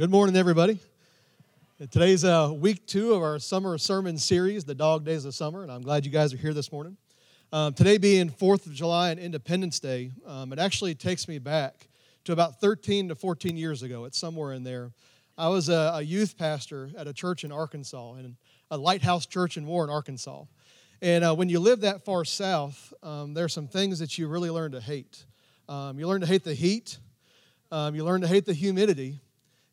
good morning, everybody. Today's uh, week two of our summer sermon series, The Dog Days of Summer, and I'm glad you guys are here this morning. Um, today being 4th of July and Independence Day, um, it actually takes me back to about 13 to 14 years ago. It's somewhere in there. I was a, a youth pastor at a church in Arkansas, and a lighthouse church in Warren, Arkansas. And uh, when you live that far south, um, there's some things that you really learn to hate. Um, you learn to hate the heat, um, you learn to hate the humidity,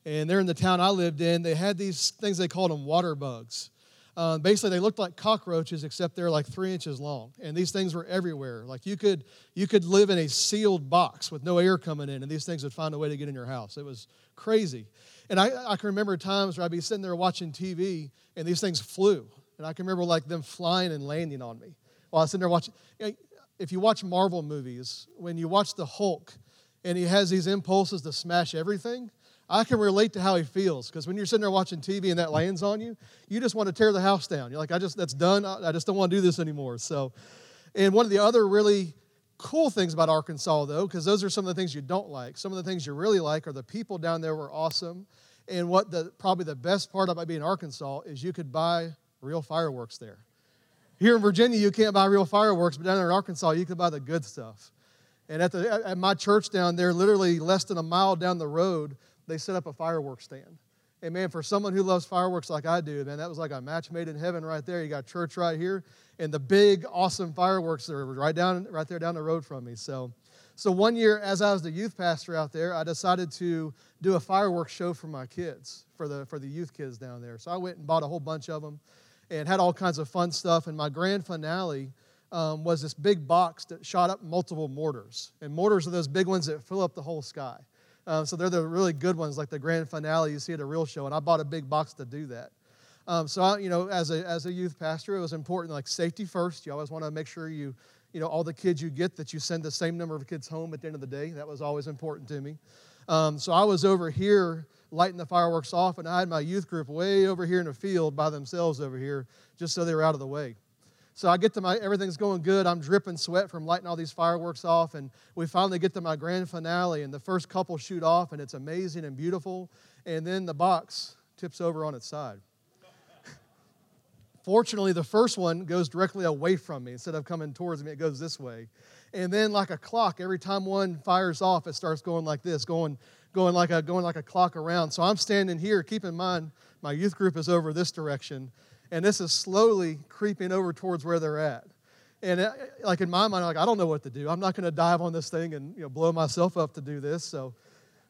and there in the town I lived in, they had these things they called them water bugs. Uh, basically, they looked like cockroaches, except they're like three inches long, and these things were everywhere. Like you could you could live in a sealed box with no air coming in, and these things would find a way to get in your house. It was crazy. And I, I can remember times where I'd be sitting there watching TV, and these things flew, and I can remember like them flying and landing on me while I was sitting there watching. If you watch Marvel movies, when you watch the Hulk, and he has these impulses to smash everything I can relate to how he feels because when you're sitting there watching TV and that lands on you, you just want to tear the house down. You're like, I just, that's done. I just don't want to do this anymore. So, and one of the other really cool things about Arkansas, though, because those are some of the things you don't like. Some of the things you really like are the people down there were awesome. And what the probably the best part about being Arkansas is you could buy real fireworks there. Here in Virginia, you can't buy real fireworks, but down there in Arkansas, you can buy the good stuff. And at, the, at my church down there, literally less than a mile down the road, they set up a fireworks stand. And man, for someone who loves fireworks like I do, man, that was like a match made in heaven right there. You got church right here, and the big, awesome fireworks are right down, right there down the road from me. So, so one year, as I was the youth pastor out there, I decided to do a fireworks show for my kids, for the for the youth kids down there. So I went and bought a whole bunch of them, and had all kinds of fun stuff. And my grand finale um, was this big box that shot up multiple mortars, and mortars are those big ones that fill up the whole sky. Um, so they're the really good ones, like the grand finale you see at a real show. And I bought a big box to do that. Um, so I, you know, as a as a youth pastor, it was important like safety first. You always want to make sure you, you know, all the kids you get that you send the same number of kids home at the end of the day. That was always important to me. Um, so I was over here lighting the fireworks off, and I had my youth group way over here in the field by themselves over here, just so they were out of the way. So I get to my, everything's going good. I'm dripping sweat from lighting all these fireworks off. And we finally get to my grand finale, and the first couple shoot off, and it's amazing and beautiful. And then the box tips over on its side. Fortunately, the first one goes directly away from me. Instead of coming towards me, it goes this way. And then, like a clock, every time one fires off, it starts going like this, going, going, like, a, going like a clock around. So I'm standing here. Keep in mind, my youth group is over this direction and this is slowly creeping over towards where they're at. And it, like in my mind, I'm like I don't know what to do. I'm not going to dive on this thing and you know, blow myself up to do this. So,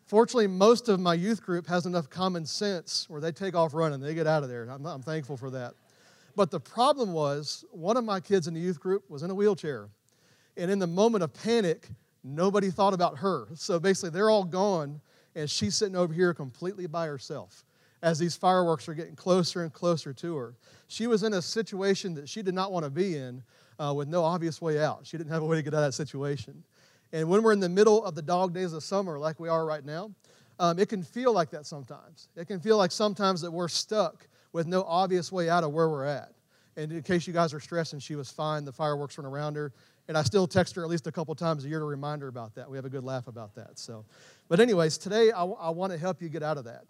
fortunately, most of my youth group has enough common sense where they take off running. They get out of there. I'm, I'm thankful for that. But the problem was, one of my kids in the youth group was in a wheelchair, and in the moment of panic, nobody thought about her. So basically, they're all gone, and she's sitting over here completely by herself as these fireworks are getting closer and closer to her. She was in a situation that she did not want to be in uh, with no obvious way out. She didn't have a way to get out of that situation. And when we're in the middle of the dog days of summer, like we are right now, um, it can feel like that sometimes. It can feel like sometimes that we're stuck with no obvious way out of where we're at. And in case you guys are stressing, she was fine. The fireworks weren't around her. And I still text her at least a couple times a year to remind her about that. We have a good laugh about that. So, but anyways, today I, w- I want to help you get out of that.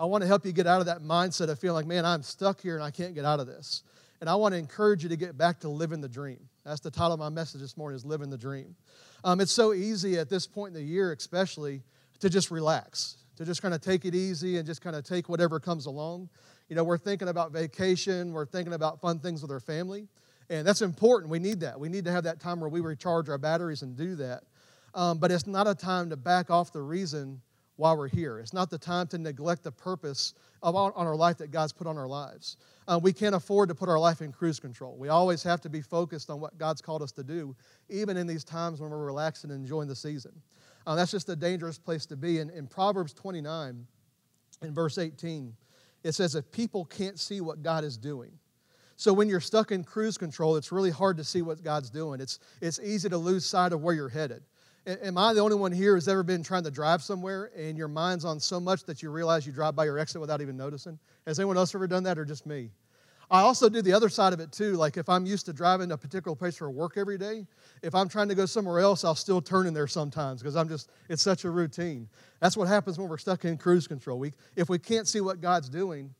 I want to help you get out of that mindset of feeling like, man, I'm stuck here and I can't get out of this. And I want to encourage you to get back to living the dream. That's the title of my message this morning is Living the Dream. Um, it's so easy at this point in the year, especially, to just relax, to just kind of take it easy and just kind of take whatever comes along. You know, we're thinking about vacation, we're thinking about fun things with our family, and that's important. We need that. We need to have that time where we recharge our batteries and do that. Um, but it's not a time to back off the reason while we're here. It's not the time to neglect the purpose of on our life that God's put on our lives. Uh, we can't afford to put our life in cruise control. We always have to be focused on what God's called us to do, even in these times when we're relaxing and enjoying the season. Uh, that's just a dangerous place to be. In, in Proverbs 29, in verse 18, it says, If people can't see what God is doing, so when you're stuck in cruise control, it's really hard to see what God's doing. It's, it's easy to lose sight of where you're headed. Am I the only one here who's ever been trying to drive somewhere and your mind's on so much that you realize you drive by your exit without even noticing? Has anyone else ever done that or just me? I also do the other side of it too. Like if I'm used to driving a particular place for work every day, if I'm trying to go somewhere else, I'll still turn in there sometimes because I'm just, it's such a routine. That's what happens when we're stuck in cruise control. If we can't see what God's doing,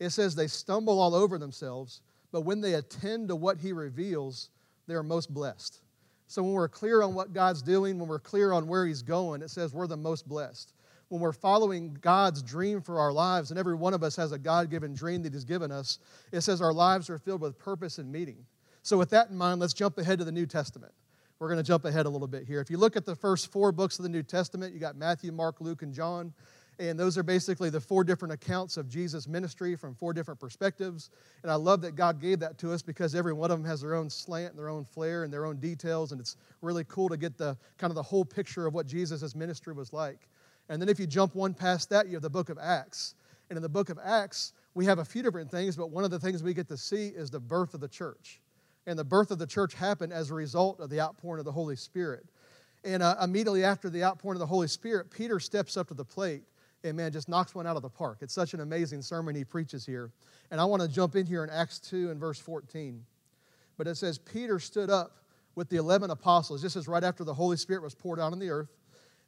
it says they stumble all over themselves, but when they attend to what He reveals, they are most blessed. So when we're clear on what God's doing, when we're clear on where He's going, it says we're the most blessed when we're following God's dream for our lives, and every one of us has a God given dream that He's given us, it says our lives are filled with purpose and meaning. So, with that in mind, let's jump ahead to the New Testament. We're going to jump ahead a little bit here. If you look at the first four books of the New Testament, you got Matthew, Mark, Luke, and John. And those are basically the four different accounts of Jesus' ministry from four different perspectives. And I love that God gave that to us because every one of them has their own slant and their own flair and their own details. And it's really cool to get the kind of the whole picture of what Jesus' ministry was like. And then if you jump one past that, you have the book of Acts. And in the book of Acts, we have a few different things, but one of the things we get to see is the birth of the church. And the birth of the church happened as a result of the outpouring of the Holy Spirit. And uh, immediately after the outpouring of the Holy Spirit, Peter steps up to the plate and, man, just knocks one out of the park. It's such an amazing sermon he preaches here. And I want to jump in here in Acts 2 and verse 14. But it says, Peter stood up with the 11 apostles. This is right after the Holy Spirit was poured out on the earth.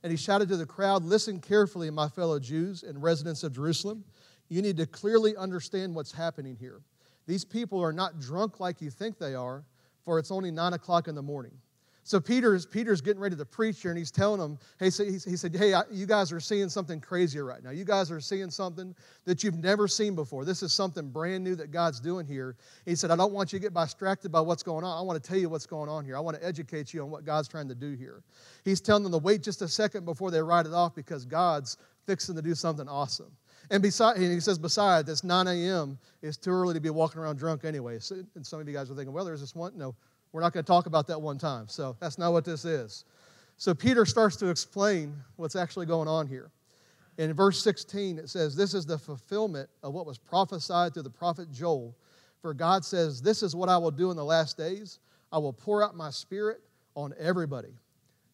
And he shouted to the crowd, Listen carefully, my fellow Jews and residents of Jerusalem. You need to clearly understand what's happening here. These people are not drunk like you think they are, for it's only nine o'clock in the morning. So Peter's, Peter's getting ready to preach here, and he's telling them, hey, he said, hey, you guys are seeing something crazier right now. You guys are seeing something that you've never seen before. This is something brand new that God's doing here. He said, I don't want you to get distracted by what's going on. I want to tell you what's going on here. I want to educate you on what God's trying to do here. He's telling them to wait just a second before they write it off because God's fixing to do something awesome. And, beside, and he says, besides, it's 9 a.m. It's too early to be walking around drunk anyway. So, and some of you guys are thinking, well, there's this one. No, we're not going to talk about that one time. So that's not what this is. So Peter starts to explain what's actually going on here. In verse 16, it says, This is the fulfillment of what was prophesied through the prophet Joel. For God says, This is what I will do in the last days. I will pour out my spirit on everybody.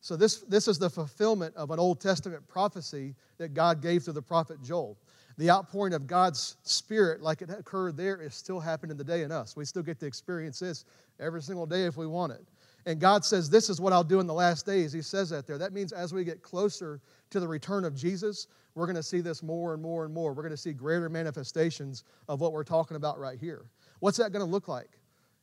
So, this, this is the fulfillment of an Old Testament prophecy that God gave through the prophet Joel. The outpouring of God's Spirit, like it occurred there, is still happening today in us. We still get to experience this every single day if we want it. And God says, This is what I'll do in the last days. He says that there. That means as we get closer to the return of Jesus, we're going to see this more and more and more. We're going to see greater manifestations of what we're talking about right here. What's that going to look like?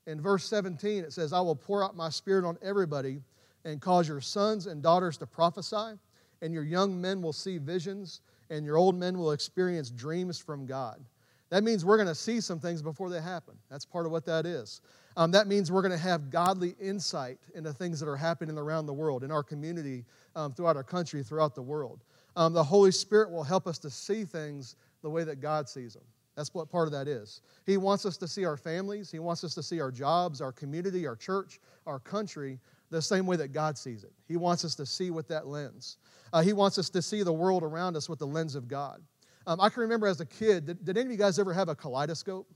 In verse 17, it says, I will pour out my spirit on everybody and cause your sons and daughters to prophesy, and your young men will see visions, and your old men will experience dreams from God. That means we're going to see some things before they happen. That's part of what that is. Um, that means we're going to have godly insight into things that are happening around the world, in our community, um, throughout our country, throughout the world. Um, the Holy Spirit will help us to see things the way that God sees them. That's what part of that is. He wants us to see our families, He wants us to see our jobs, our community, our church, our country the same way that God sees it. He wants us to see with that lens. Uh, he wants us to see the world around us with the lens of God. Um, I can remember as a kid, did, did any of you guys ever have a kaleidoscope?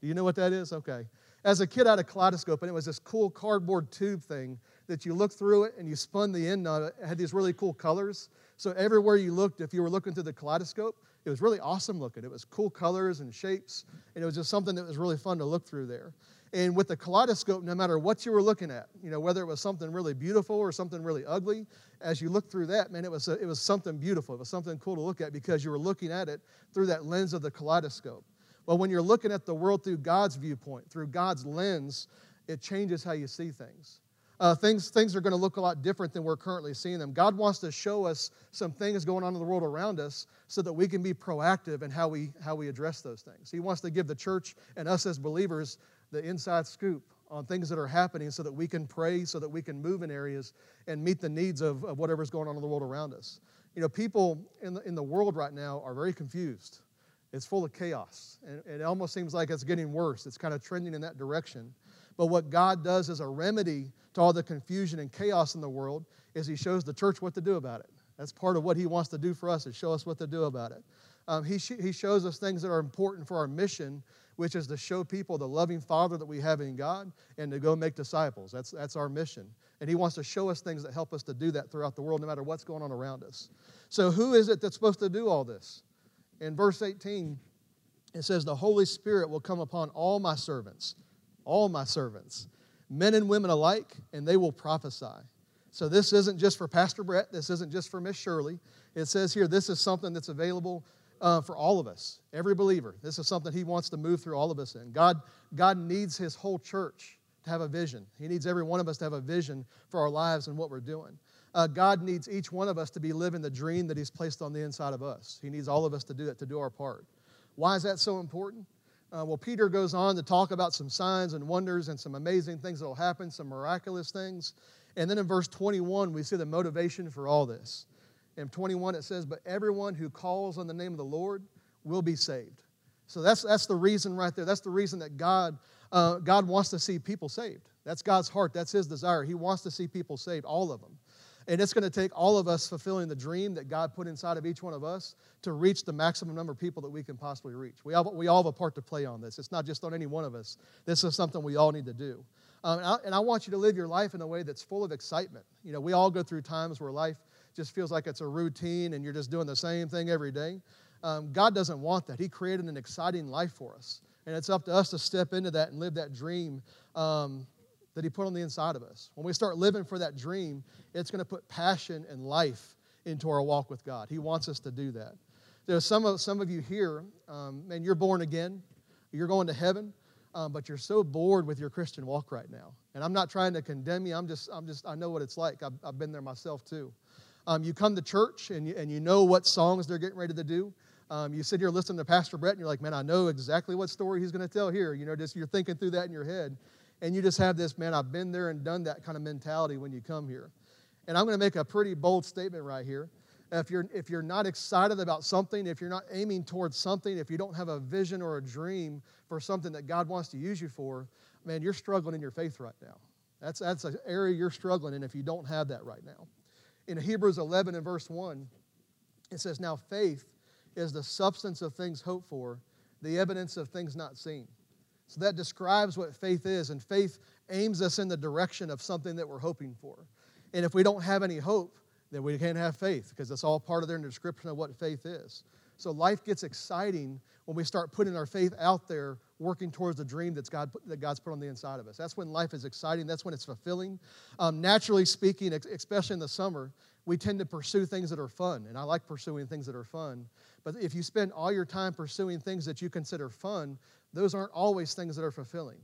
Do you know what that is? Okay as a kid, I had a kaleidoscope, and it was this cool cardboard tube thing that you look through it and you spun the end on it. It had these really cool colors. So everywhere you looked, if you were looking through the kaleidoscope, it was really awesome looking. It was cool colors and shapes, and it was just something that was really fun to look through there. And with the kaleidoscope, no matter what you were looking at, you know, whether it was something really beautiful or something really ugly, as you looked through that, man, it was, a, it was something beautiful. It was something cool to look at because you were looking at it through that lens of the kaleidoscope. Well, when you're looking at the world through God's viewpoint, through God's lens, it changes how you see things. Uh, things, things are going to look a lot different than we're currently seeing them. God wants to show us some things going on in the world around us so that we can be proactive in how we, how we address those things. He wants to give the church and us as believers the inside scoop on things that are happening so that we can pray, so that we can move in areas and meet the needs of, of whatever's going on in the world around us. You know, people in the, in the world right now are very confused. It's full of chaos. And it almost seems like it's getting worse. It's kind of trending in that direction. But what God does as a remedy to all the confusion and chaos in the world is He shows the church what to do about it. That's part of what He wants to do for us, is show us what to do about it. Um, he, sh- he shows us things that are important for our mission, which is to show people the loving Father that we have in God and to go make disciples. That's, that's our mission. And He wants to show us things that help us to do that throughout the world, no matter what's going on around us. So, who is it that's supposed to do all this? in verse 18, It says, The Holy Spirit will come upon all my servants, all my servants, men and women alike, and they will prophesy. So this isn't just for Pastor Brett, this isn't just for Miss Shirley. It says here, this is something that's available uh, for all of us, every believer. This is something He wants to move through all of us in. God, God needs His whole church to have a vision. He needs every one of us to have a vision for our lives and what we're doing. Uh, God needs each one of us to be living the dream that He's placed on the inside of us. He needs all of us to do that, to do our part. Why is that so important? Uh, well, Peter goes on to talk about some signs and wonders and some amazing things that will happen, some miraculous things. And then in verse 21, we see the motivation for all this. In 21, it says, But everyone who calls on the name of the Lord will be saved. So that's, that's the reason right there. That's the reason that God, uh, God wants to see people saved. That's God's heart. That's His desire. He wants to see people saved, all of them. And it's going to take all of us fulfilling the dream that God put inside of each one of us to reach the maximum number of people that we can possibly reach. We all, we all have a part to play on this. It's not just on any one of us. This is something we all need to do. Um, and, I, and I want you to live your life in a way that's full of excitement. You know, we all go through times where life just feels like it's a routine and you're just doing the same thing every day. Um, God doesn't want that. He created an exciting life for us. And it's up to us to step into that and live that dream um, that He put on the inside of us. When we start living for that dream, it's going to put passion and life into our walk with God. He wants us to do that. There's some of, some of you here, um, and you're born again, you're going to heaven, um, but you're so bored with your Christian walk right now. And I'm not trying to condemn you, I'm just, I'm just I know what it's like. I've, I've been there myself too. Um, you come to church and you, and you know what songs they're getting ready to do. Um, you sit here listening to Pastor Brett and you're like, man, I know exactly what story he's going to tell here. You know, just you're thinking through that in your head. And you just have this, man, I've been there and done that kind of mentality when you come here. And I'm going to make a pretty bold statement right here. If you're, if you're not excited about something, if you're not aiming towards something, if you don't have a vision or a dream for something that God wants to use you for, man, you're struggling in your faith right now. That's, that's an area you're struggling in if you don't have that right now in Hebrews 11 and verse 1, it says, Now faith is the substance of things hoped for, the evidence of things not seen. So that describes what faith is, and faith aims us in the direction of something that we're hoping for. And if we don't have any hope, then we can't have faith because it's all part of their description of what faith is. So life gets exciting when we start putting our faith out there, working towards the dream that's God, that God's put on the inside of us. That's when life is exciting. That's when it's fulfilling. Um, naturally speaking, especially in the summer, we tend to pursue things that are fun. And I like pursuing things that are fun. But if you spend all your time pursuing things that you consider fun, those aren't always things that are fulfilling.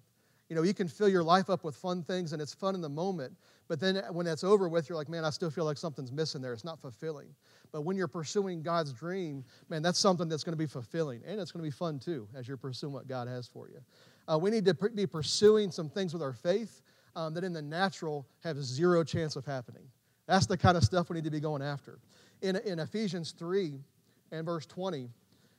You know, you can fill your life up with fun things and it's fun in the moment, but then when that's over with, you're like, man, I still feel like something's missing there. It's not fulfilling. But when you're pursuing God's dream, man, that's something that's going to be fulfilling. And it's going to be fun too as you're pursuing what God has for you. Uh, we need to be pursuing some things with our faith um, that in the natural have zero chance of happening. That's the kind of stuff we need to be going after. In, in Ephesians 3 and verse 20,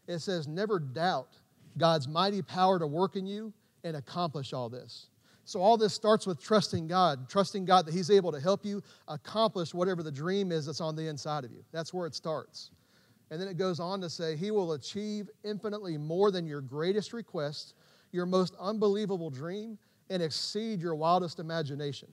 it says, Never doubt God's mighty power to work in you and accomplish all this. So, all this starts with trusting God, trusting God that He's able to help you accomplish whatever the dream is that's on the inside of you. That's where it starts. And then it goes on to say, He will achieve infinitely more than your greatest request, your most unbelievable dream, and exceed your wildest imagination.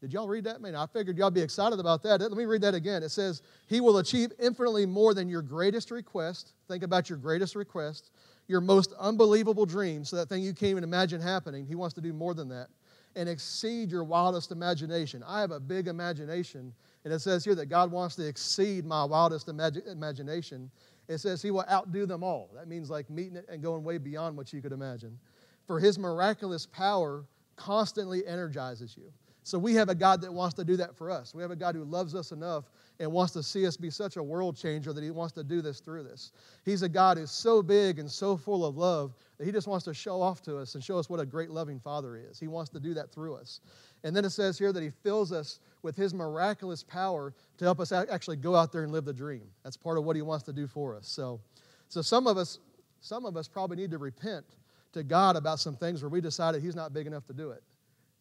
Did y'all read that? Man, I figured y'all be excited about that. Let me read that again. It says, He will achieve infinitely more than your greatest request. Think about your greatest request your most unbelievable dreams, so that thing you can't even imagine happening. He wants to do more than that and exceed your wildest imagination. I have a big imagination, and it says here that God wants to exceed my wildest imag- imagination. It says He will outdo them all. That means like meeting it and going way beyond what you could imagine. For His miraculous power constantly energizes you. So we have a God that wants to do that for us. We have a God who loves us enough and wants to see us be such a world changer that he wants to do this through this. He's a God who's so big and so full of love that he just wants to show off to us and show us what a great loving father is. He wants to do that through us. And then it says here that he fills us with his miraculous power to help us actually go out there and live the dream. That's part of what he wants to do for us. So, so some of us, some of us probably need to repent to God about some things where we decided he's not big enough to do it.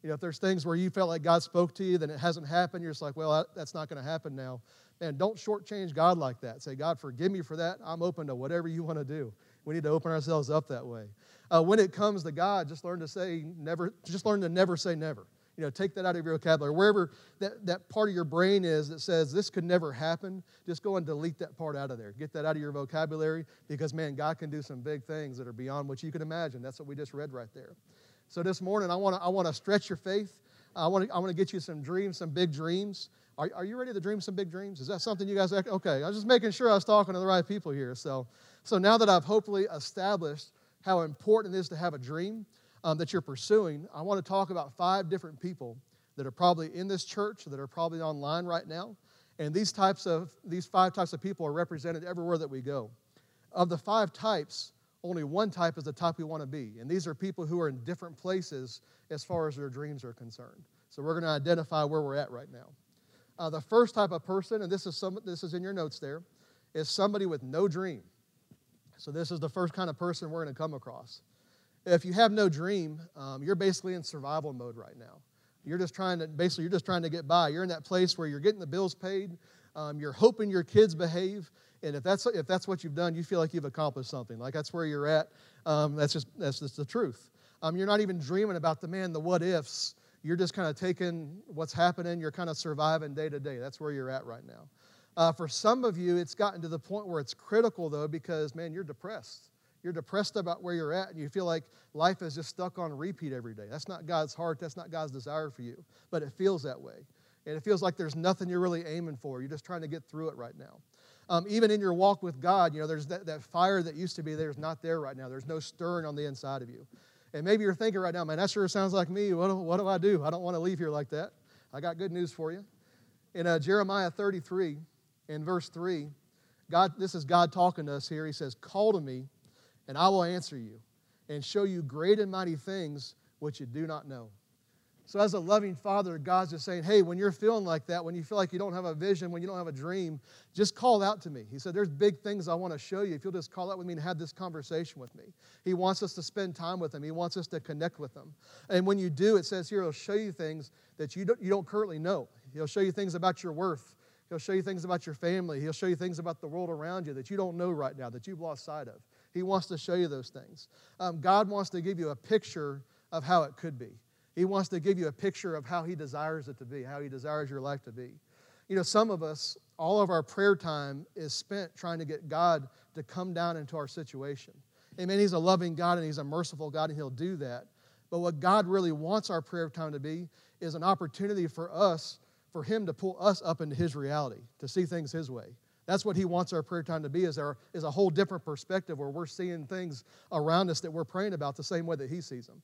You know, if there's things where you felt like God spoke to you, then it hasn't happened, you're just like, well, that's not going to happen now. And don't shortchange God like that. Say, God, forgive me for that. I'm open to whatever you want to do. We need to open ourselves up that way. Uh, when it comes to God, just learn to say never, just learn to never say never. you know, take that out of your vocabulary. Wherever that, that part of your brain is that says this could never happen, just go and delete that part out of there. Get that out of your vocabulary because, man, God can do some big things that are beyond what you can imagine. That's what we just read right there. So this morning, I want to I wanna stretch your faith. I want to I wanna get you some dreams, some big dreams. Are, are you ready to dream some big dreams? Is that something you guys, okay, I was just making sure I was talking to the right people here. So, so now that I've hopefully established how important it is to have a dream, um, that you're pursuing, I want to talk about five different people that are probably in this church, that are probably online right now. And these types of these five types of people are represented everywhere that we go. Of the five types, only one type is the type we want to be. And these are people who are in different places as far as their dreams are concerned. So we're going to identify where we're at right now. Uh, the first type of person, and this is some, this is in your notes there, is somebody with no dream. So this is the first kind of person we're going to come across if you have no dream, um, you're basically in survival mode right now. You're just trying to, basically, you're just trying to get by. You're in that place where you're getting the bills paid, um, you're hoping your kids behave, and if that's, if that's what you've done, you feel like you've accomplished something. Like that's where you're at. Um, that's, just, that's just the truth. Um, you're not even dreaming about the man, the what ifs. You're just kind of taking what's happening, you're kind of surviving day to day. That's where you're at right now. Uh, for some of you, it's gotten to the point where it's critical, though, because, man, you're depressed you're depressed about where you're at and you feel like life is just stuck on repeat every day. That's not God's heart. That's not God's desire for you. But it feels that way. And it feels like there's nothing you're really aiming for. You're just trying to get through it right now. Um, even in your walk with God, you know, there's that, that fire that used to be there is not there right now. There's no stirring on the inside of you. And maybe you're thinking right now, man, that sure sounds like me. What do, what do I do? I don't want to leave here like that. I got good news for you. In uh, Jeremiah 33, in verse 3, God, this is God talking to us here. He says, Call to me, and I will answer you and show you great and mighty things which you do not know. So, as a loving father, God's just saying, hey, when you're feeling like that, when you feel like you don't have a vision, when you don't have a dream, just call out to me. He said, There's big things I want to show you. If you'll just call out with me and have this conversation with me. He wants us to spend time with Him, He wants us to connect with Him. And when you do, it says here, He'll show you things that you don't, you don't currently know. He'll show you things about your worth. He'll show you things about your family. He'll show you things about the world around you that you don't know right now, that you've lost sight of. He wants to show you those things. Um, God wants to give you a picture of how it could be. He wants to give you a picture of how He desires it to be, how He desires your life to be. You know, some of us, all of our prayer time is spent trying to get God to come down into our situation. Amen. He's a loving God and He's a merciful God, and He'll do that. But what God really wants our prayer time to be is an opportunity for us, for Him to pull us up into His reality, to see things His way. That's what he wants our prayer time to be is, there, is a whole different perspective where we're seeing things around us that we're praying about the same way that he sees them.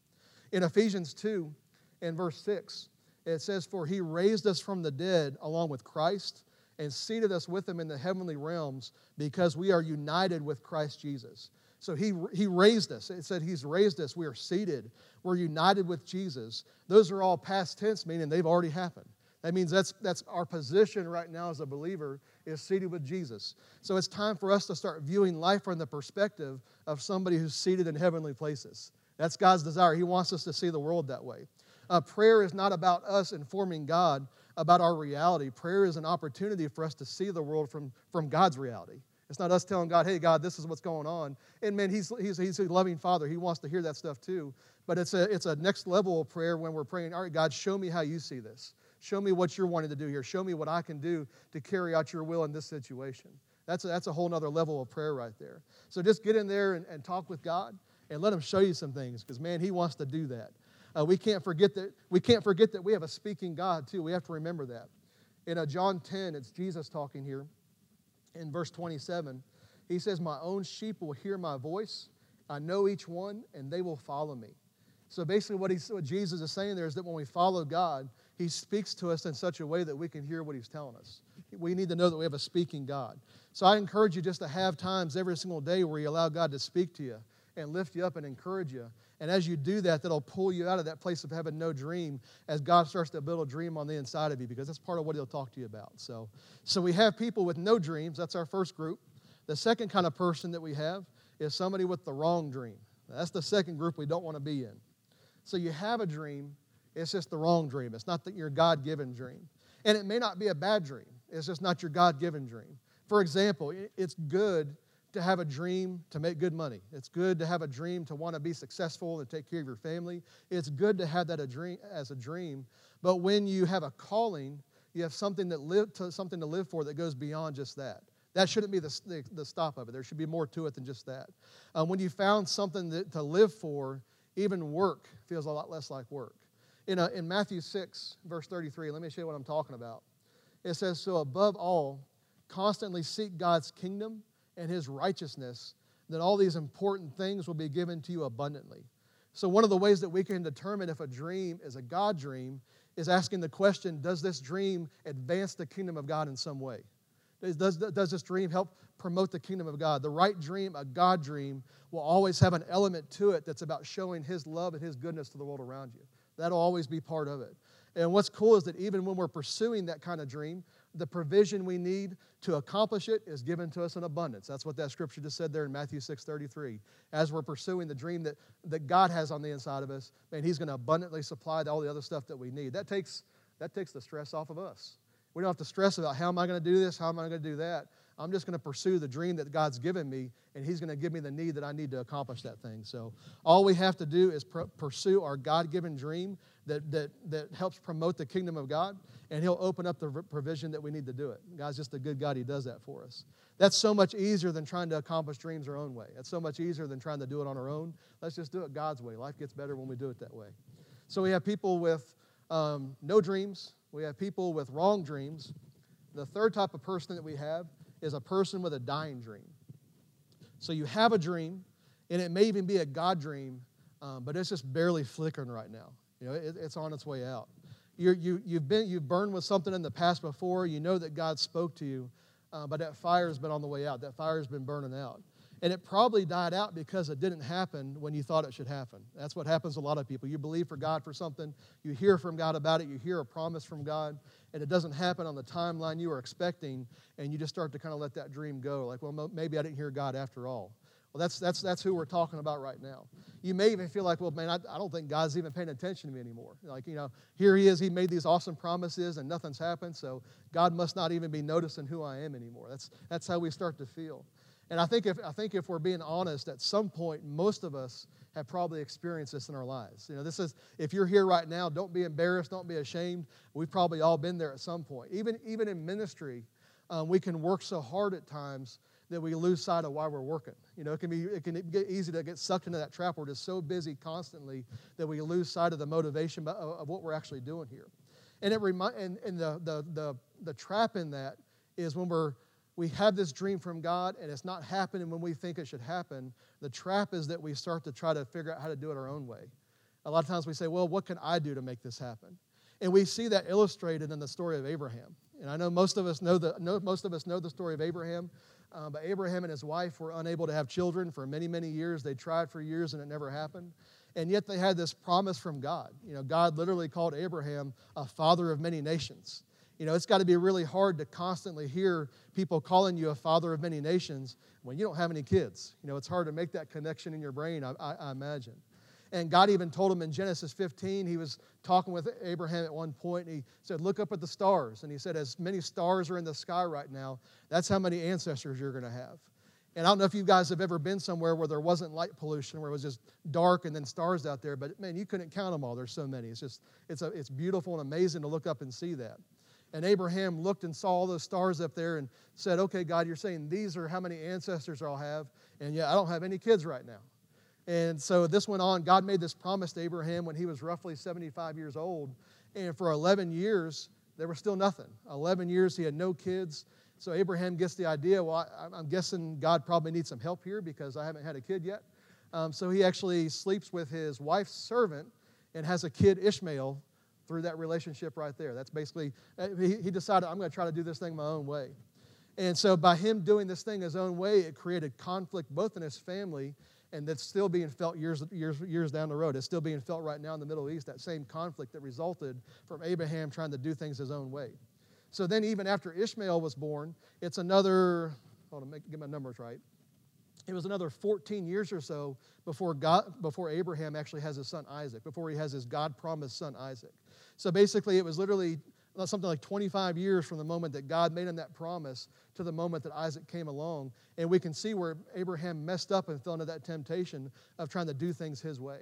In Ephesians 2, in verse 6, it says, For he raised us from the dead along with Christ and seated us with him in the heavenly realms because we are united with Christ Jesus. So he, he raised us. It said he's raised us. We are seated. We're united with Jesus. Those are all past tense, meaning they've already happened. That means that's, that's our position right now as a believer is seated with Jesus. So it's time for us to start viewing life from the perspective of somebody who's seated in heavenly places. That's God's desire. He wants us to see the world that way. Uh, prayer is not about us informing God about our reality. Prayer is an opportunity for us to see the world from, from God's reality. It's not us telling God, hey, God, this is what's going on. And man, he's, he's, he's a loving father. He wants to hear that stuff too. But it's a, it's a next level of prayer when we're praying, all right, God, show me how you see this. Show me what you're wanting to do here. Show me what I can do to carry out your will in this situation. That's a, that's a whole nother level of prayer right there. So just get in there and, and talk with God and let him show you some things because, man, he wants to do that. Uh, we, can't forget that, we can't forget that we have a speaking God, too. We have to remember that. In uh, John 10, it's Jesus talking here in verse 27. He says, My own sheep will hear my voice. I know each one, and they will follow me. So basically, what, what Jesus is saying there is that when we follow God, he speaks to us in such a way that we can hear what He's telling us. We need to know that we have a speaking God. So I encourage you just to have times every single day where you allow God to speak to you and lift you up and encourage you. And as you do that, that'll pull you out of that place of having no dream as God starts to build a dream on the inside of you because that's part of what He'll talk to you about. So, so we have people with no dreams. That's our first group. The second kind of person that we have is somebody with the wrong dream. That's the second group we don't want to be in. So you have a dream, it's just the wrong dream. It's not your God given dream. And it may not be a bad dream, it's just not your God given dream. For example, it's good to have a dream to make good money. It's good to have a dream to want to be successful and take care of your family. It's good to have that a dream as a dream. But when you have a calling, you have something that live to, something to live for that goes beyond just that. That shouldn't be the, the, the stop of it. There should be more to it than just that. Um, when you found something that, to live for, even work feels a lot less like work. In, a, in Matthew 6, verse 33, let me show you what I'm talking about. It says, So above all, constantly seek God's kingdom and his righteousness, then all these important things will be given to you abundantly. So, one of the ways that we can determine if a dream is a God dream is asking the question Does this dream advance the kingdom of God in some way? Does, does this dream help promote the kingdom of God? The right dream, a God dream, will always have an element to it that's about showing His love and His goodness to the world around you. That'll always be part of it. And what's cool is that even when we're pursuing that kind of dream, the provision we need to accomplish it is given to us in abundance. That's what that scripture just said there in Matthew 6 33. As we're pursuing the dream that, that God has on the inside of us, man, He's going to abundantly supply all the other stuff that we need. That takes, that takes the stress off of us. We don't have to stress about how am I going to do this, how am I going to do that. I'm just going to pursue the dream that God's given me, and He's going to give me the need that I need to accomplish that thing. So, all we have to do is pr- pursue our God given dream that, that, that helps promote the kingdom of God, and He'll open up the provision that we need to do it. God's just a good God, He does that for us. That's so much easier than trying to accomplish dreams our own way. That's so much easier than trying to do it on our own. Let's just do it God's way. Life gets better when we do it that way. So, we have people with um, no dreams, we have people with wrong dreams. The third type of person that we have is a person with a dying dream. So you have a dream, and it may even be a God dream, um, but it's just barely flickering right now. You know, it, it's on its way out. You're, you, you've, been, you've burned with something in the past before. You know that God spoke to you, uh, but that fire's been on the way out. That fire's been burning out. And it probably died out because it didn't happen when you thought it should happen. That's what happens to a lot of people. You believe for God for something, you hear from God about it, you hear a promise from God, and it doesn't happen on the timeline you were expecting, and you just start to kind of let that dream go. Like, well, maybe I didn't hear God after all. Well, that's, that's, that's who we're talking about right now. You may even feel like, well, man, I, I don't think God's even paying attention to me anymore. Like, you know, here he is, he made these awesome promises and nothing's happened, so God must not even be noticing who I am anymore. That's, that's how we start to feel. And I think if, I think if we're being honest, at some point, most of us have probably experienced this in our lives. You know, this is, if you're here right now, don't be embarrassed, don't be ashamed. We've probably all been there at some point. Even, even in ministry, um, we can work so hard at times that we lose sight of why we're working. You know, it can be it can get easy to get sucked into that trap. We're just so busy constantly that we lose sight of the motivation of, of what we're actually doing here. And it remind and, and the, the the the trap in that is when we're we have this dream from God and it's not happening when we think it should happen, the trap is that we start to try to figure out how to do it our own way. A lot of times we say, well, what can I do to make this happen? And we see that illustrated in the story of Abraham. And I know most of us know the, know, most of us know the story of Abraham, uh, but Abraham and his wife were unable to have children for many, many years. They tried for years and it never happened. And yet they had this promise from God. You know, God literally called Abraham a father of many nations. You know, it's got to be really hard to constantly hear people calling you a father of many nations when you don't have any kids. You know, it's hard to make that connection in your brain, I, I, I imagine. And God even told him in Genesis 15, he was talking with Abraham at one point, and he said, Look up at the stars. And he said, As many stars are in the sky right now, that's how many ancestors you're going to have. And I don't know if you guys have ever been somewhere where there wasn't light pollution, where it was just dark and then stars out there, but man, you couldn't count them all. There's so many. It's just, it's, a, it's beautiful and amazing to look up and see that. And Abraham looked and saw all those stars up there and said, Okay, God, you're saying these are how many ancestors I'll have. And yeah, I don't have any kids right now. And so this went on. God made this promise to Abraham when he was roughly 75 years old. And for 11 years, there was still nothing. 11 years, he had no kids. So Abraham gets the idea well, I'm guessing God probably needs some help here because I haven't had a kid yet. Um, so he actually sleeps with his wife's servant and has a kid, Ishmael, through that relationship right there. That's basically, uh, he, he decided, I'm going to try to do this thing my own way. And so by him doing this thing his own way, it created conflict both in his family and that's still being felt years, years, years down the road. It's still being felt right now in the Middle East, that same conflict that resulted from Abraham trying to do things his own way. So then, even after Ishmael was born, it's another, hold on, make, get my numbers right it was another 14 years or so before, God, before Abraham actually has his son Isaac, before he has his God promised son Isaac. So basically, it was literally uh, something like 25 years from the moment that God made him that promise to the moment that Isaac came along. And we can see where Abraham messed up and fell into that temptation of trying to do things his way.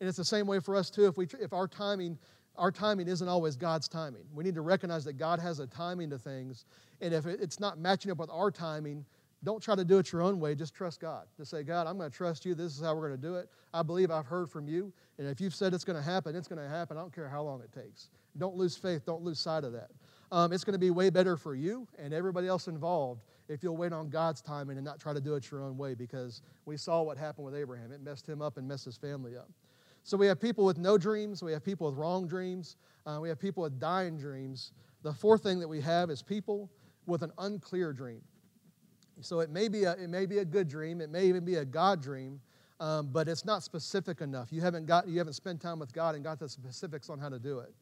And it's the same way for us too. If, we, if our timing our timing isn't always God's timing. We need to recognize that God has a timing to things. And if it's not matching up with our timing, don't try to do it your own way. Just trust God. Just say, God, I'm going to trust you. This is how we're going to do it. I believe I've heard from you. And if you've said it's going to happen, it's going to happen. I don't care how long it takes. Don't lose faith. Don't lose sight of that. Um, it's going to be way better for you and everybody else involved if you'll wait on God's timing and not try to do it your own way because we saw what happened with Abraham. It messed him up and messed his family up. So we have people with no dreams, we have people with wrong dreams, uh, we have people with dying dreams. The fourth thing that we have is people with an unclear dream. So it may be a, it may be a good dream, it may even be a God dream, um, but it's not specific enough. You haven't, got, you haven't spent time with God and got the specifics on how to do it.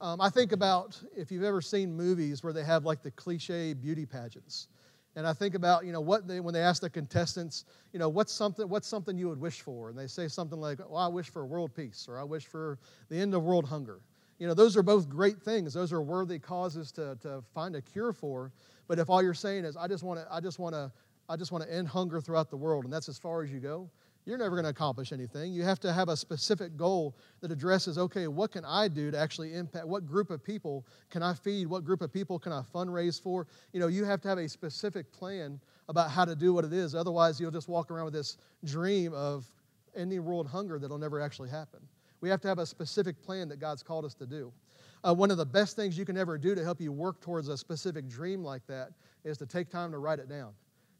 Um, I think about if you've ever seen movies where they have like the cliche beauty pageants. And I think about, you know, what they, when they ask the contestants, you know, what's something, what's something you would wish for? And they say something like, well, I wish for world peace, or I wish for the end of world hunger. You know, those are both great things. Those are worthy causes to, to find a cure for. But if all you're saying is, I just want to, I just want to, I just want to end hunger throughout the world, and that's as far as you go, you're never going to accomplish anything. You have to have a specific goal that addresses, okay, what can I do to actually impact? What group of people can I feed? What group of people can I fundraise for? You know, you have to have a specific plan about how to do what it is. Otherwise, you'll just walk around with this dream of ending world hunger that'll never actually happen. We have to have a specific plan that God's called us to do. Uh, one of the best things you can ever do to help you work towards a specific dream like that is to take time to write it down.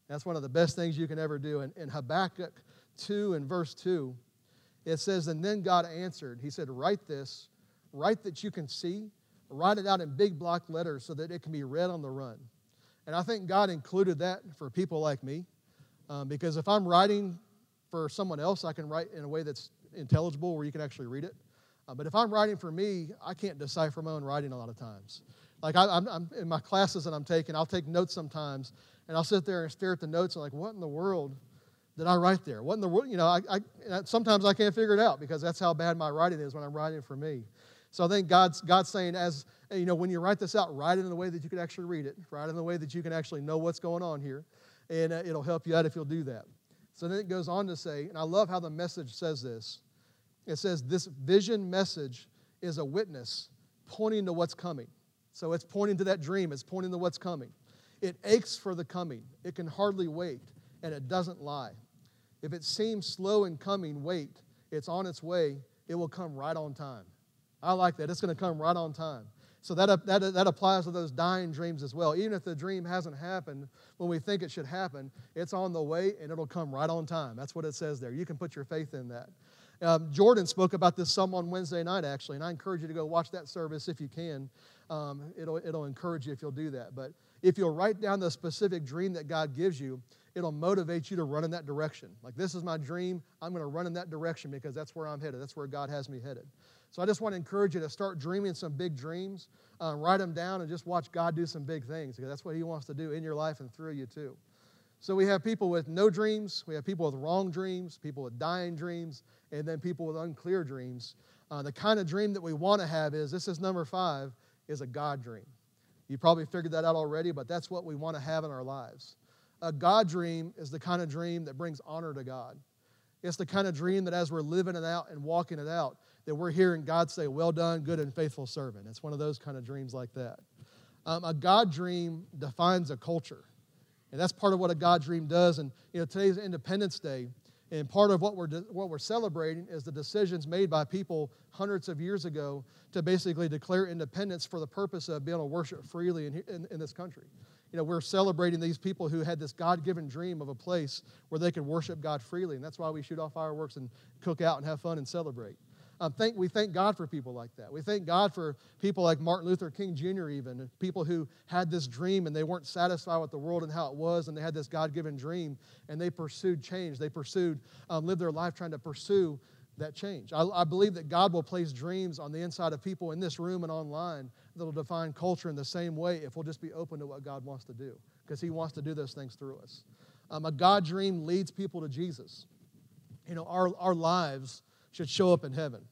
That's one of the best things you can ever do. In Habakkuk 2 and verse 2, it says, And then God answered, He said, Write this, write that you can see, write it out in big block letters so that it can be read on the run. And I think God included that for people like me. Um, because if I'm writing for someone else, I can write in a way that's intelligible where you can actually read it. Uh, but if I'm writing for me, I can't decipher my own writing a lot of times. Like I, am in my classes that I'm taking, I'll take notes sometimes, and I'll sit there and stare at the notes and like, what in the world did I write there? What in the world? You know, I, I, sometimes I can't figure it out because that's how bad my writing is when I'm writing for me. So I think God's, God's saying, as you know, when you write this out, write it in a way that you can actually read it, write it in a way that you can actually know what's going on here, and uh, it'll help you out if you'll do that. So then it goes on to say, and I love how the message says this. It says, This vision message is a witness pointing to what's coming. So it's pointing to that dream, it's pointing to what's coming. It aches for the coming, it can hardly wait, and it doesn't lie. If it seems slow in coming, wait. It's on its way, it will come right on time. I like that. It's going to come right on time. So that, that, that applies to those dying dreams as well. Even if the dream hasn't happened when we think it should happen, it's on the way and it'll come right on time. That's what it says there. You can put your faith in that. Um, Jordan spoke about this some on Wednesday night, actually, and I encourage you to go watch that service if you can. Um, it'll, it'll encourage you if you'll do that. But if you'll write down the specific dream that God gives you, it'll motivate you to run in that direction. Like, this is my dream. I'm going to run in that direction because that's where I'm headed. That's where God has me headed. So I just want to encourage you to start dreaming some big dreams, uh, write them down, and just watch God do some big things because that's what He wants to do in your life and through you, too. So we have people with no dreams, we have people with wrong dreams, people with dying dreams, and then people with unclear dreams. Uh, the kind of dream that we want to have is this is number five is a God dream. You probably figured that out already, but that's what we want to have in our lives. A God dream is the kind of dream that brings honor to God. It's the kind of dream that as we're living it out and walking it out, that we're hearing God say, Well done, good and faithful servant. It's one of those kind of dreams like that. Um, a God dream defines a culture. And that's part of what a God dream does. And you know, today's Independence Day, and part of what we're, what we're celebrating is the decisions made by people hundreds of years ago to basically declare independence for the purpose of being able to worship freely in, in, in this country. You know, we're celebrating these people who had this God given dream of a place where they could worship God freely. And that's why we shoot off fireworks and cook out and have fun and celebrate. Um, thank, we thank God for people like that. We thank God for people like Martin Luther King Jr., even people who had this dream and they weren't satisfied with the world and how it was, and they had this God given dream and they pursued change. They pursued, um, lived their life trying to pursue that change. I, I, believe that God will place dreams on the inside of people in this room and online that will define culture in the same way if we'll just be open to what God wants to do, because He wants to do those things through us. Um, a God dream leads people to Jesus. You know, our, our lives should show up in heaven.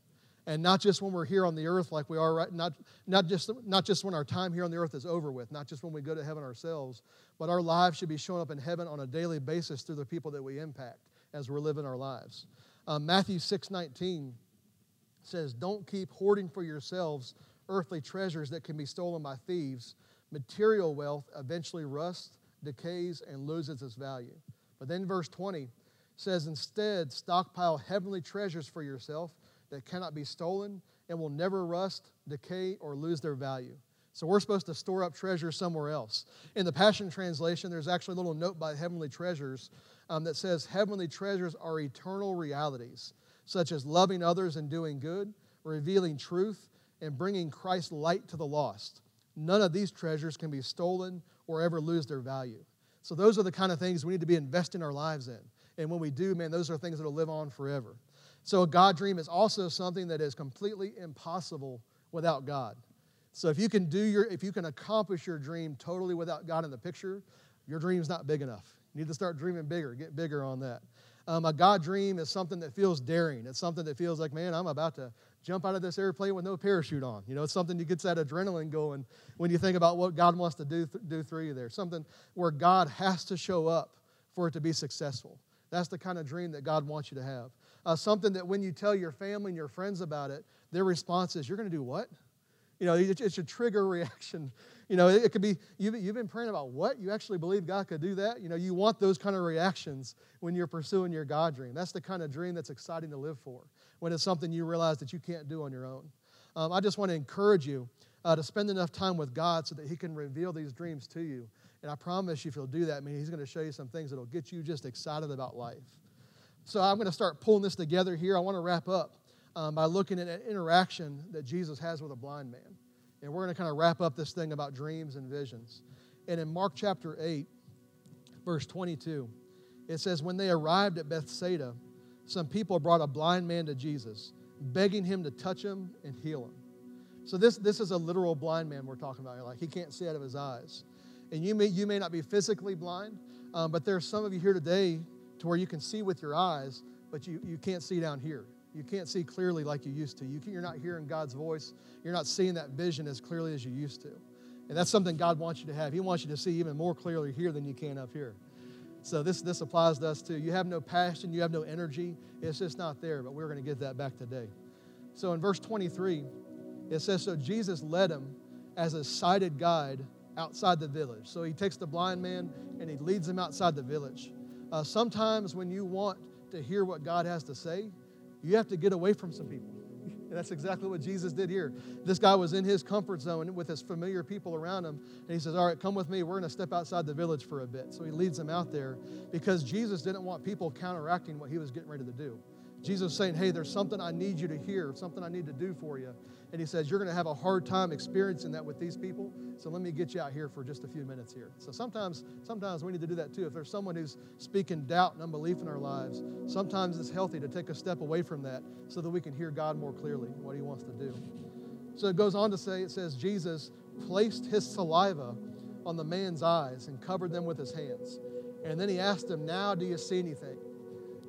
And not just when we're here on the earth like we are right, not, not, just, not just when our time here on the earth is over with, not just when we go to heaven ourselves, but our lives should be showing up in heaven on a daily basis through the people that we impact as we're living our lives. Um, Matthew 6 19 says, Don't keep hoarding for yourselves earthly treasures that can be stolen by thieves. Material wealth eventually rusts, decays, and loses its value. But then verse 20 says, Instead, stockpile heavenly treasures for yourself that cannot be stolen and will never rust, decay, or lose their value. So we're supposed to store up treasure somewhere else. In the Passion Translation, there's actually a little note by Heavenly Treasures um, that says, Heavenly treasures are eternal realities, such as loving others and doing good, revealing truth, and bringing Christ's light to the lost. None of these treasures can be stolen or ever lose their value. So those are the kind of things we need to be investing our lives in. And when we do, man, those are things that will live on forever. So a God dream is also something that is completely impossible without God. So if you can do your if you can accomplish your dream totally without God in the picture, your dream's not big enough. You need to start dreaming bigger, get bigger on that. Um, a God dream is something that feels daring. It's something that feels like, man, I'm about to jump out of this airplane with no parachute on. You know, it's something that gets that adrenaline going when you think about what God wants to do, th- do through you there. Something where God has to show up for it to be successful. That's the kind of dream that God wants you to have. Uh, something that when you tell your family and your friends about it, their response is, You're going to do what? You know, it, it should trigger reaction. You know, it, it could be, you've, you've been praying about what? You actually believe God could do that? You know, you want those kind of reactions when you're pursuing your God dream. That's the kind of dream that's exciting to live for, when it's something you realize that you can't do on your own. Um, I just want to encourage you uh, to spend enough time with God so that He can reveal these dreams to you. And I promise you, if you'll do that, I mean, He's going to show you some things that'll get you just excited about life. So I'm going to start pulling this together here. I want to wrap up um, by looking at an interaction that Jesus has with a blind man. And we're going to kind of wrap up this thing about dreams and visions. And in Mark chapter 8, verse 22, it says, When they arrived at Bethsaida, some people brought a blind man to Jesus, begging him to touch him and heal him. So this, this is a literal blind man we're talking about. here. Like he can't see out of his eyes. And you may, you may not be physically blind, um, but there's some of you here today to where you can see with your eyes, but you, you can't see down here. You can't see clearly like you used to. You can, you're not hearing God's voice. You're not seeing that vision as clearly as you used to. And that's something God wants you to have. He wants you to see even more clearly here than you can up here. So this, this applies to us too. You have no passion, you have no energy. It's just not there, but we're going to get that back today. So in verse 23, it says, So Jesus led him as a sighted guide outside the village. So he takes the blind man and he leads him outside the village. Uh, sometimes when you want to hear what God has to say, you have to get away from some people. That's exactly what Jesus did here. This guy was in his comfort zone with his familiar people around him. And he says, All right, come with me. We're going to step outside the village for a bit. So he leads them out there because Jesus didn't want people counteracting what he was getting ready to do. Jesus saying, Hey, there's something I need you to hear, something I need to do for you. And he says, You're going to have a hard time experiencing that with these people. So let me get you out here for just a few minutes here. So sometimes, sometimes we need to do that too. If there's someone who's speaking doubt and unbelief in our lives, sometimes it's healthy to take a step away from that so that we can hear God more clearly, what he wants to do. So it goes on to say, it says, Jesus placed his saliva on the man's eyes and covered them with his hands. And then he asked him, Now do you see anything?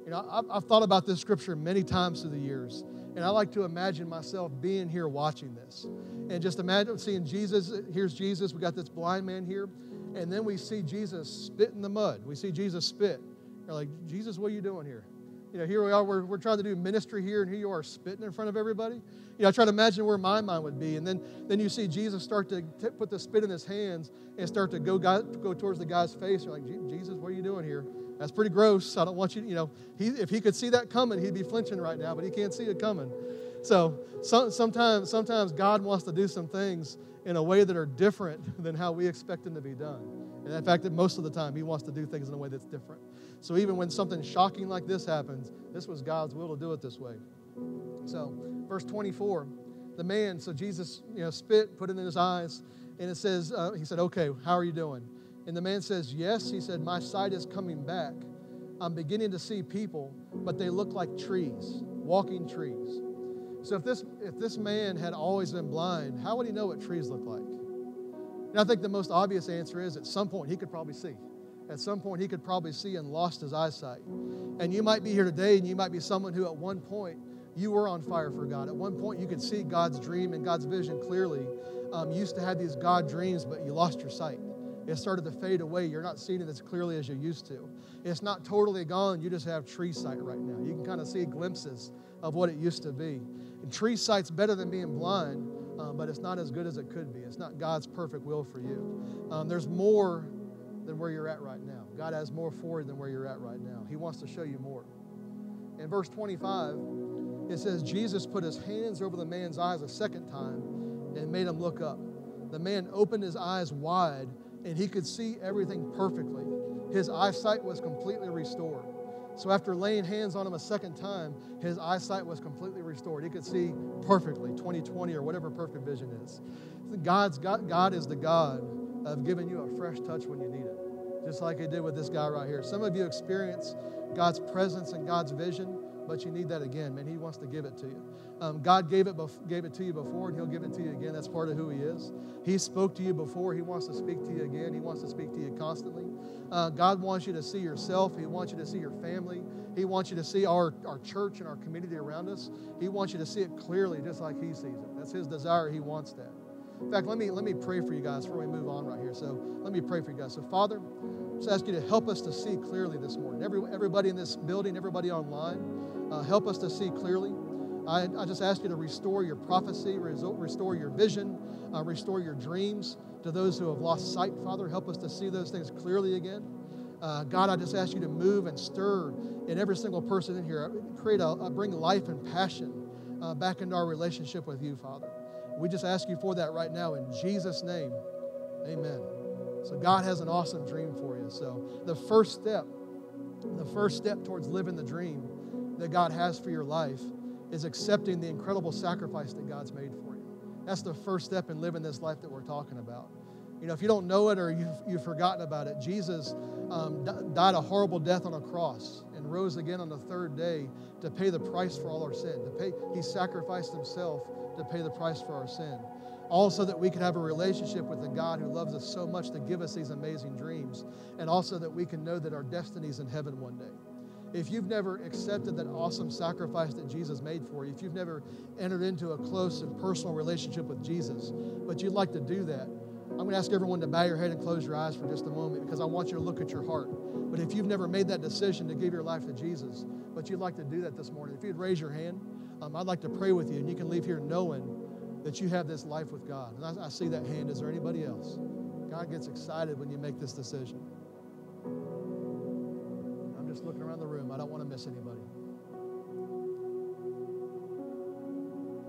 You know, I've, I've thought about this scripture many times through the years. And I like to imagine myself being here watching this. And just imagine seeing Jesus. Here's Jesus. We got this blind man here. And then we see Jesus spit in the mud. We see Jesus spit. You're like, Jesus, what are you doing here? You know, here we are, we're, we're trying to do ministry here, and here you are spitting in front of everybody. You know, I try to imagine where my mind would be. And then, then you see Jesus start to t- put the spit in his hands and start to go, guy, go towards the guy's face. You're like, Jesus, what are you doing here? That's pretty gross. I don't want you, you know, he, if he could see that coming, he'd be flinching right now, but he can't see it coming. So, so sometimes, sometimes God wants to do some things in a way that are different than how we expect them to be done. And in fact, that most of the time, he wants to do things in a way that's different. So even when something shocking like this happens, this was God's will to do it this way. So, verse 24, the man, so Jesus, you know, spit, put it in his eyes, and it says, uh, he said, okay, how are you doing? And the man says, Yes. He said, My sight is coming back. I'm beginning to see people, but they look like trees, walking trees. So if this, if this man had always been blind, how would he know what trees look like? And I think the most obvious answer is at some point he could probably see. At some point he could probably see and lost his eyesight. And you might be here today and you might be someone who at one point you were on fire for God. At one point, you could see God's dream and God's vision clearly. Um, you used to have these God dreams, but you lost your sight. It started to fade away. You're not seeing it as clearly as you used to. It's not totally gone. You just have tree sight right now. You can kind of see glimpses of what it used to be. And tree sight's better than being blind, um, but it's not as good as it could be. It's not God's perfect will for you. Um, there's more than where you're at right now. God has more for you than where you're at right now. He wants to show you more. In verse 25, it says, Jesus put his hands over the man's eyes a second time and made him look up. The man opened his eyes wide and he could see everything perfectly. His eyesight was completely restored. So after laying hands on him a second time, his eyesight was completely restored. He could see perfectly, 2020 or whatever perfect vision is. God's God, God is the God of giving you a fresh touch when you need it, just like He did with this guy right here. Some of you experience God's presence and God's vision, but you need that again, man. He wants to give it to you. Um, God gave it, bef- gave it to you before, and He'll give it to you again. That's part of who He is. He spoke to you before. He wants to speak to you again. He wants to speak to you constantly. Uh, God wants you to see yourself. He wants you to see your family. He wants you to see our, our church and our community around us. He wants you to see it clearly, just like He sees it. That's His desire. He wants that. In fact, let me, let me pray for you guys before we move on right here. So let me pray for you guys. So, Father, just ask you to help us to see clearly this morning. Every, everybody in this building, everybody online, uh, help us to see clearly. I, I just ask you to restore your prophecy, restore your vision, uh, restore your dreams to those who have lost sight, Father. Help us to see those things clearly again. Uh, God, I just ask you to move and stir in every single person in here. Create a, a bring life and passion uh, back into our relationship with you, Father. We just ask you for that right now in Jesus' name. Amen. So God has an awesome dream for you. So the first step, the first step towards living the dream that God has for your life is accepting the incredible sacrifice that God's made for you. That's the first step in living this life that we're talking about. You know, if you don't know it or you've, you've forgotten about it, Jesus um, died a horrible death on a cross and rose again on the third day to pay the price for all our sin. To pay, he sacrificed himself to pay the price for our sin. Also, that we could have a relationship with the God who loves us so much to give us these amazing dreams. And also that we can know that our destiny is in heaven one day. If you've never accepted that awesome sacrifice that Jesus made for you, if you've never entered into a close and personal relationship with Jesus, but you'd like to do that, I'm going to ask everyone to bow your head and close your eyes for just a moment because I want you to look at your heart. But if you've never made that decision to give your life to Jesus, but you'd like to do that this morning, if you'd raise your hand, um, I'd like to pray with you, and you can leave here knowing that you have this life with God. And I, I see that hand. Is there anybody else? God gets excited when you make this decision. Just looking around the room. I don't want to miss anybody.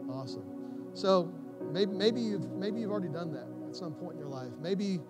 Awesome. So maybe, maybe, you've, maybe you've already done that at some point in your life. Maybe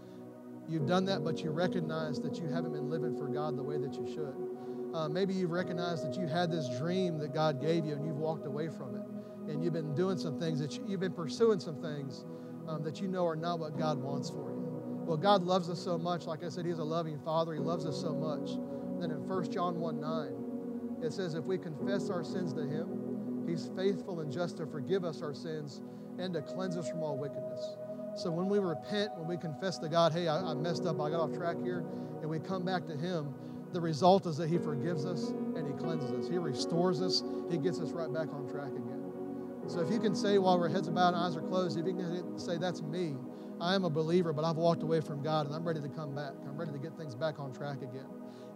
you've done that, but you recognize that you haven't been living for God the way that you should. Uh, maybe you've recognized that you had this dream that God gave you and you've walked away from it. And you've been doing some things that you, have been pursuing some things um, that you know are not what God wants for you. Well, God loves us so much. Like I said, He's a loving Father. He loves us so much. Then in 1 John 1 9, it says, If we confess our sins to Him, He's faithful and just to forgive us our sins and to cleanse us from all wickedness. So when we repent, when we confess to God, hey, I, I messed up, I got off track here, and we come back to Him, the result is that He forgives us and He cleanses us. He restores us. He gets us right back on track again. So if you can say while our heads are bowed and eyes are closed, if you can say, That's me, I am a believer, but I've walked away from God and I'm ready to come back. I'm ready to get things back on track again.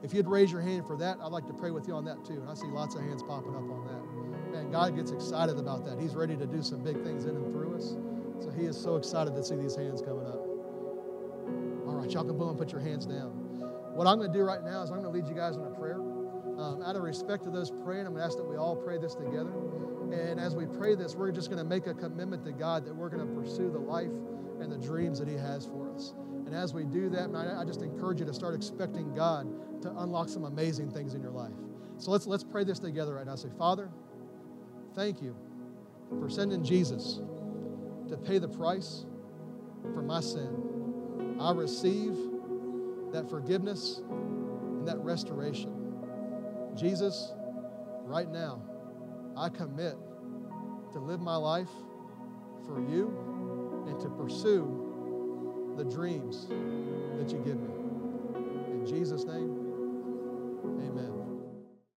If you'd raise your hand for that, I'd like to pray with you on that too. And I see lots of hands popping up on that. Man, God gets excited about that. He's ready to do some big things in and through us. So He is so excited to see these hands coming up. All right, y'all can boom and put your hands down. What I'm going to do right now is I'm going to lead you guys in a prayer. Um, out of respect to those praying, I'm going to ask that we all pray this together. And as we pray this, we're just going to make a commitment to God that we're going to pursue the life and the dreams that He has for us. And as we do that, I, just encourage you to start expecting God to unlock some amazing things in your life. So let's, let's pray this together right now. Say, Father, thank you for sending Jesus to pay the price for my sin. I receive that forgiveness and that restoration. Jesus, right now, I commit to live my life for you and to pursue the dreams that you give me. In Jesus' name, amen.